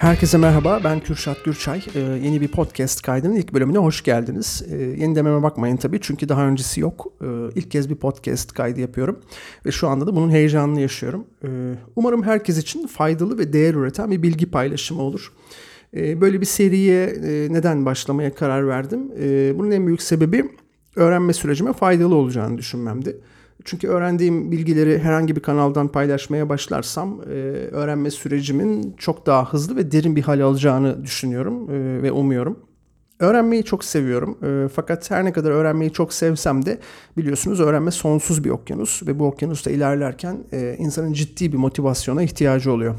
Herkese merhaba, ben Kürşat Gürçay. Ee, yeni bir podcast kaydının ilk bölümüne hoş geldiniz. Ee, yeni dememe bakmayın tabii çünkü daha öncesi yok. Ee, ilk kez bir podcast kaydı yapıyorum ve şu anda da bunun heyecanını yaşıyorum. Ee, umarım herkes için faydalı ve değer üreten bir bilgi paylaşımı olur. Ee, böyle bir seriye e, neden başlamaya karar verdim? Ee, bunun en büyük sebebi öğrenme sürecime faydalı olacağını düşünmemdi. Çünkü öğrendiğim bilgileri herhangi bir kanaldan paylaşmaya başlarsam e, öğrenme sürecimin çok daha hızlı ve derin bir hal alacağını düşünüyorum e, ve umuyorum. Öğrenmeyi çok seviyorum e, fakat her ne kadar öğrenmeyi çok sevsem de biliyorsunuz öğrenme sonsuz bir okyanus ve bu okyanusta ilerlerken e, insanın ciddi bir motivasyona ihtiyacı oluyor.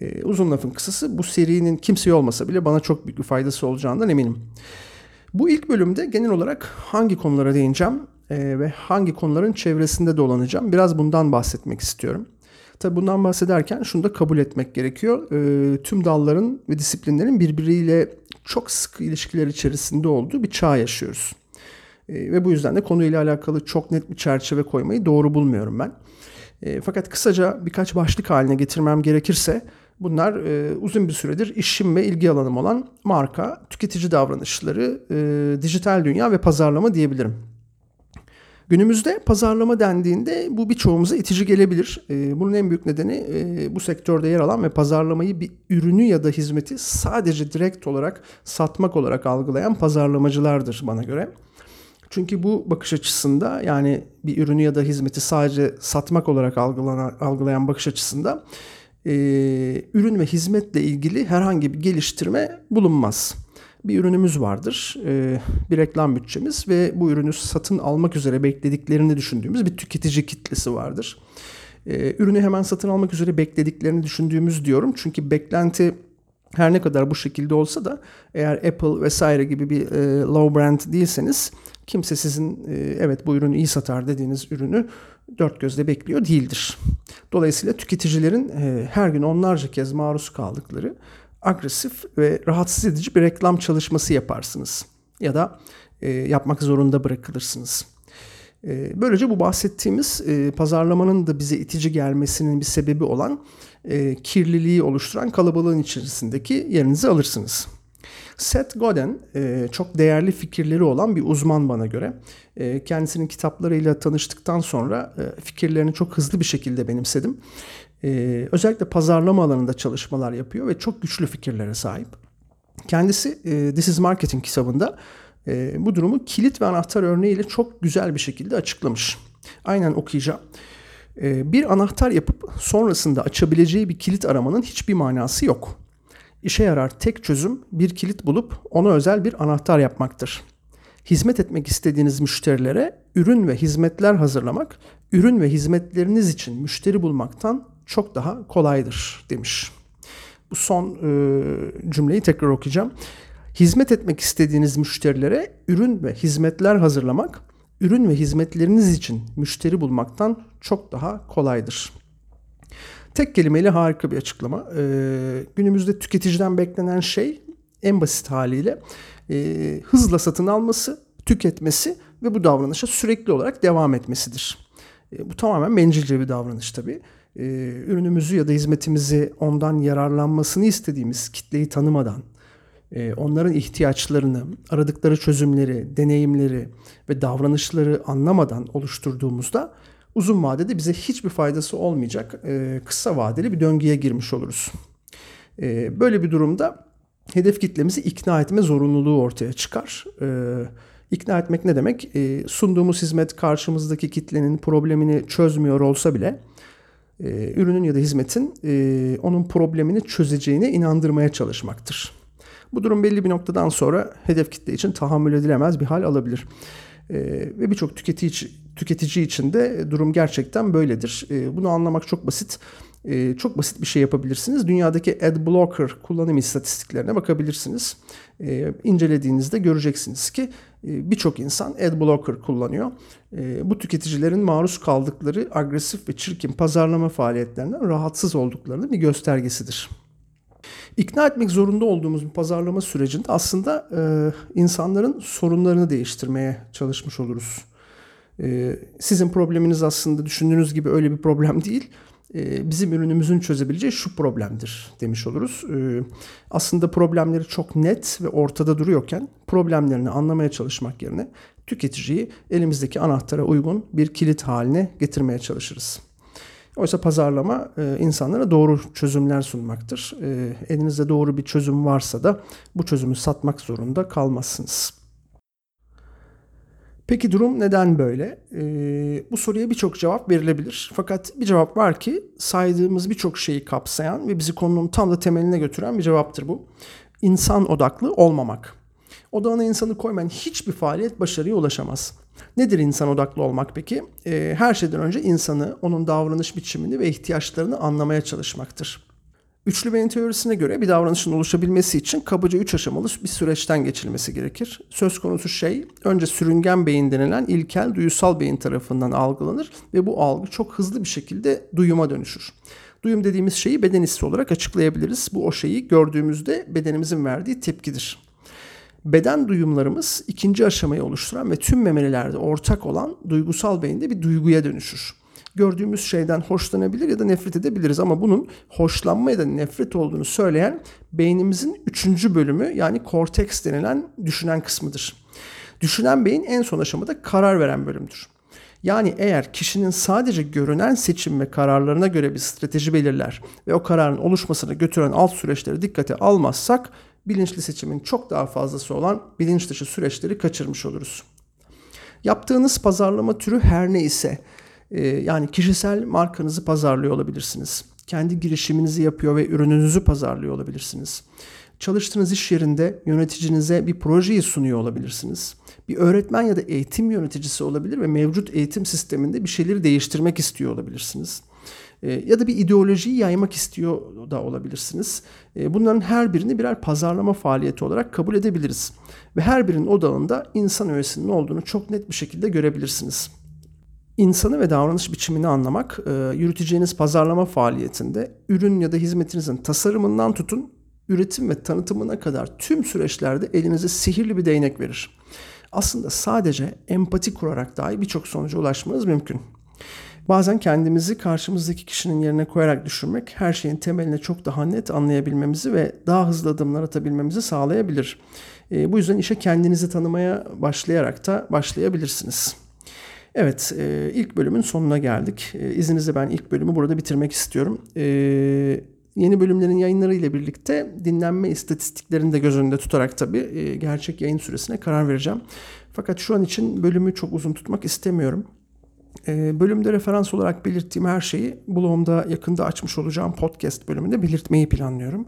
E, uzun lafın kısası bu serinin kimseye olmasa bile bana çok büyük bir faydası olacağından eminim. Bu ilk bölümde genel olarak hangi konulara değineceğim e, ve hangi konuların çevresinde dolanacağım. Biraz bundan bahsetmek istiyorum. Tabi bundan bahsederken şunu da kabul etmek gerekiyor. E, tüm dalların ve disiplinlerin birbiriyle çok sıkı ilişkiler içerisinde olduğu bir çağ yaşıyoruz. E, ve bu yüzden de konuyla alakalı çok net bir çerçeve koymayı doğru bulmuyorum ben. E, fakat kısaca birkaç başlık haline getirmem gerekirse bunlar e, uzun bir süredir işim ve ilgi alanım olan marka, tüketici davranışları, e, dijital dünya ve pazarlama diyebilirim. Günümüzde pazarlama dendiğinde bu birçoğumuza itici gelebilir. Ee, bunun en büyük nedeni e, bu sektörde yer alan ve pazarlamayı bir ürünü ya da hizmeti sadece direkt olarak satmak olarak algılayan pazarlamacılardır bana göre. Çünkü bu bakış açısında yani bir ürünü ya da hizmeti sadece satmak olarak algılayan bakış açısında e, ürün ve hizmetle ilgili herhangi bir geliştirme bulunmaz bir ürünümüz vardır. E, bir reklam bütçemiz ve bu ürünü satın almak üzere beklediklerini düşündüğümüz bir tüketici kitlesi vardır. E, ürünü hemen satın almak üzere beklediklerini düşündüğümüz diyorum. Çünkü beklenti her ne kadar bu şekilde olsa da eğer Apple vesaire gibi bir e, low brand değilseniz kimse sizin e, evet bu ürünü iyi satar dediğiniz ürünü dört gözle bekliyor değildir. Dolayısıyla tüketicilerin e, her gün onlarca kez maruz kaldıkları agresif ve rahatsız edici bir reklam çalışması yaparsınız. Ya da e, yapmak zorunda bırakılırsınız. E, böylece bu bahsettiğimiz e, pazarlamanın da bize itici gelmesinin bir sebebi olan e, kirliliği oluşturan kalabalığın içerisindeki yerinizi alırsınız. Seth Godin e, çok değerli fikirleri olan bir uzman bana göre. E, kendisinin kitaplarıyla tanıştıktan sonra e, fikirlerini çok hızlı bir şekilde benimsedim e, özellikle pazarlama alanında çalışmalar yapıyor ve çok güçlü fikirlere sahip. Kendisi e, This is Marketing kitabında e, bu durumu kilit ve anahtar örneğiyle çok güzel bir şekilde açıklamış. Aynen okuyacağım. E, bir anahtar yapıp sonrasında açabileceği bir kilit aramanın hiçbir manası yok. İşe yarar tek çözüm bir kilit bulup ona özel bir anahtar yapmaktır. Hizmet etmek istediğiniz müşterilere ürün ve hizmetler hazırlamak, ürün ve hizmetleriniz için müşteri bulmaktan çok daha kolaydır demiş. Bu son e, cümleyi tekrar okuyacağım. Hizmet etmek istediğiniz müşterilere ürün ve hizmetler hazırlamak, ürün ve hizmetleriniz için müşteri bulmaktan çok daha kolaydır. Tek kelimeyle harika bir açıklama. Ee, günümüzde tüketiciden beklenen şey en basit haliyle e, hızla satın alması, tüketmesi ve bu davranışa sürekli olarak devam etmesidir. E, bu tamamen bencilce bir davranış tabii e, ürünümüzü ya da hizmetimizi ondan yararlanmasını istediğimiz kitleyi tanımadan, e, onların ihtiyaçlarını, aradıkları çözümleri, deneyimleri ve davranışları anlamadan oluşturduğumuzda uzun vadede bize hiçbir faydası olmayacak e, kısa vadeli bir döngüye girmiş oluruz. E, böyle bir durumda hedef kitlemizi ikna etme zorunluluğu ortaya çıkar. E, ikna etmek ne demek? E, sunduğumuz hizmet karşımızdaki kitlenin problemini çözmüyor olsa bile e, ürünün ya da hizmetin e, onun problemini çözeceğine inandırmaya çalışmaktır. Bu durum belli bir noktadan sonra hedef kitle için tahammül edilemez bir hal alabilir. E, ve birçok tüketici, tüketici için de durum gerçekten böyledir. E, bunu anlamak çok basit. E, çok basit bir şey yapabilirsiniz. Dünyadaki AdBlocker kullanım istatistiklerine bakabilirsiniz. E, incelediğinizde göreceksiniz ki e, birçok insan AdBlocker kullanıyor. E, bu tüketicilerin maruz kaldıkları agresif ve çirkin pazarlama faaliyetlerinden rahatsız olduklarının bir göstergesidir. İkna etmek zorunda olduğumuz bir pazarlama sürecinde aslında e, insanların sorunlarını değiştirmeye çalışmış oluruz. E, sizin probleminiz aslında düşündüğünüz gibi öyle bir problem değil e, bizim ürünümüzün çözebileceği şu problemdir demiş oluruz. E, aslında problemleri çok net ve ortada duruyorken problemlerini anlamaya çalışmak yerine tüketiciyi elimizdeki anahtara uygun bir kilit haline getirmeye çalışırız. Oysa pazarlama e, insanlara doğru çözümler sunmaktır. E, elinizde doğru bir çözüm varsa da bu çözümü satmak zorunda kalmazsınız. Peki durum neden böyle? Ee, bu soruya birçok cevap verilebilir. Fakat bir cevap var ki saydığımız birçok şeyi kapsayan ve bizi konunun tam da temeline götüren bir cevaptır bu. İnsan odaklı olmamak. Odağına insanı koymayan hiçbir faaliyet başarıya ulaşamaz. Nedir insan odaklı olmak peki? Ee, her şeyden önce insanı, onun davranış biçimini ve ihtiyaçlarını anlamaya çalışmaktır. Üçlü beyin teorisine göre bir davranışın oluşabilmesi için kabaca üç aşamalı bir süreçten geçilmesi gerekir. Söz konusu şey önce sürüngen beyin denilen ilkel duyusal beyin tarafından algılanır ve bu algı çok hızlı bir şekilde duyuma dönüşür. Duyum dediğimiz şeyi beden hissi olarak açıklayabiliriz. Bu o şeyi gördüğümüzde bedenimizin verdiği tepkidir. Beden duyumlarımız ikinci aşamayı oluşturan ve tüm memelilerde ortak olan duygusal beyinde bir duyguya dönüşür gördüğümüz şeyden hoşlanabilir ya da nefret edebiliriz ama bunun hoşlanma ya da nefret olduğunu söyleyen beynimizin üçüncü bölümü yani korteks denilen düşünen kısmıdır. Düşünen beyin en son aşamada karar veren bölümdür. Yani eğer kişinin sadece görünen seçim ve kararlarına göre bir strateji belirler ve o kararın oluşmasına götüren alt süreçleri dikkate almazsak bilinçli seçimin çok daha fazlası olan bilinç dışı süreçleri kaçırmış oluruz. Yaptığınız pazarlama türü her ne ise yani kişisel markanızı pazarlıyor olabilirsiniz. Kendi girişiminizi yapıyor ve ürününüzü pazarlıyor olabilirsiniz. Çalıştığınız iş yerinde yöneticinize bir projeyi sunuyor olabilirsiniz. Bir öğretmen ya da eğitim yöneticisi olabilir ve mevcut eğitim sisteminde bir şeyleri değiştirmek istiyor olabilirsiniz. Ee, ya da bir ideolojiyi yaymak istiyor da olabilirsiniz. Ee, bunların her birini birer pazarlama faaliyeti olarak kabul edebiliriz. Ve her birinin odağında insan öğesinin olduğunu çok net bir şekilde görebilirsiniz. İnsanı ve davranış biçimini anlamak, e, yürüteceğiniz pazarlama faaliyetinde ürün ya da hizmetinizin tasarımından tutun, üretim ve tanıtımına kadar tüm süreçlerde elinize sihirli bir değnek verir. Aslında sadece empati kurarak dahi birçok sonuca ulaşmanız mümkün. Bazen kendimizi karşımızdaki kişinin yerine koyarak düşünmek her şeyin temeline çok daha net anlayabilmemizi ve daha hızlı adımlar atabilmemizi sağlayabilir. E, bu yüzden işe kendinizi tanımaya başlayarak da başlayabilirsiniz. Evet, e, ilk bölümün sonuna geldik. E, izninizle ben ilk bölümü burada bitirmek istiyorum. E, yeni bölümlerin yayınları ile birlikte dinlenme istatistiklerini de göz önünde tutarak tabii e, gerçek yayın süresine karar vereceğim. Fakat şu an için bölümü çok uzun tutmak istemiyorum. E, bölümde referans olarak belirttiğim her şeyi blogumda yakında açmış olacağım podcast bölümünde belirtmeyi planlıyorum.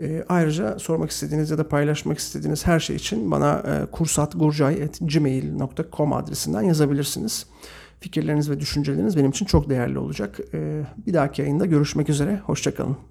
E, ayrıca sormak istediğiniz ya da paylaşmak istediğiniz her şey için bana e, kursatgurcay.gmail.com adresinden yazabilirsiniz. Fikirleriniz ve düşünceleriniz benim için çok değerli olacak. E, bir dahaki yayında görüşmek üzere. Hoşçakalın.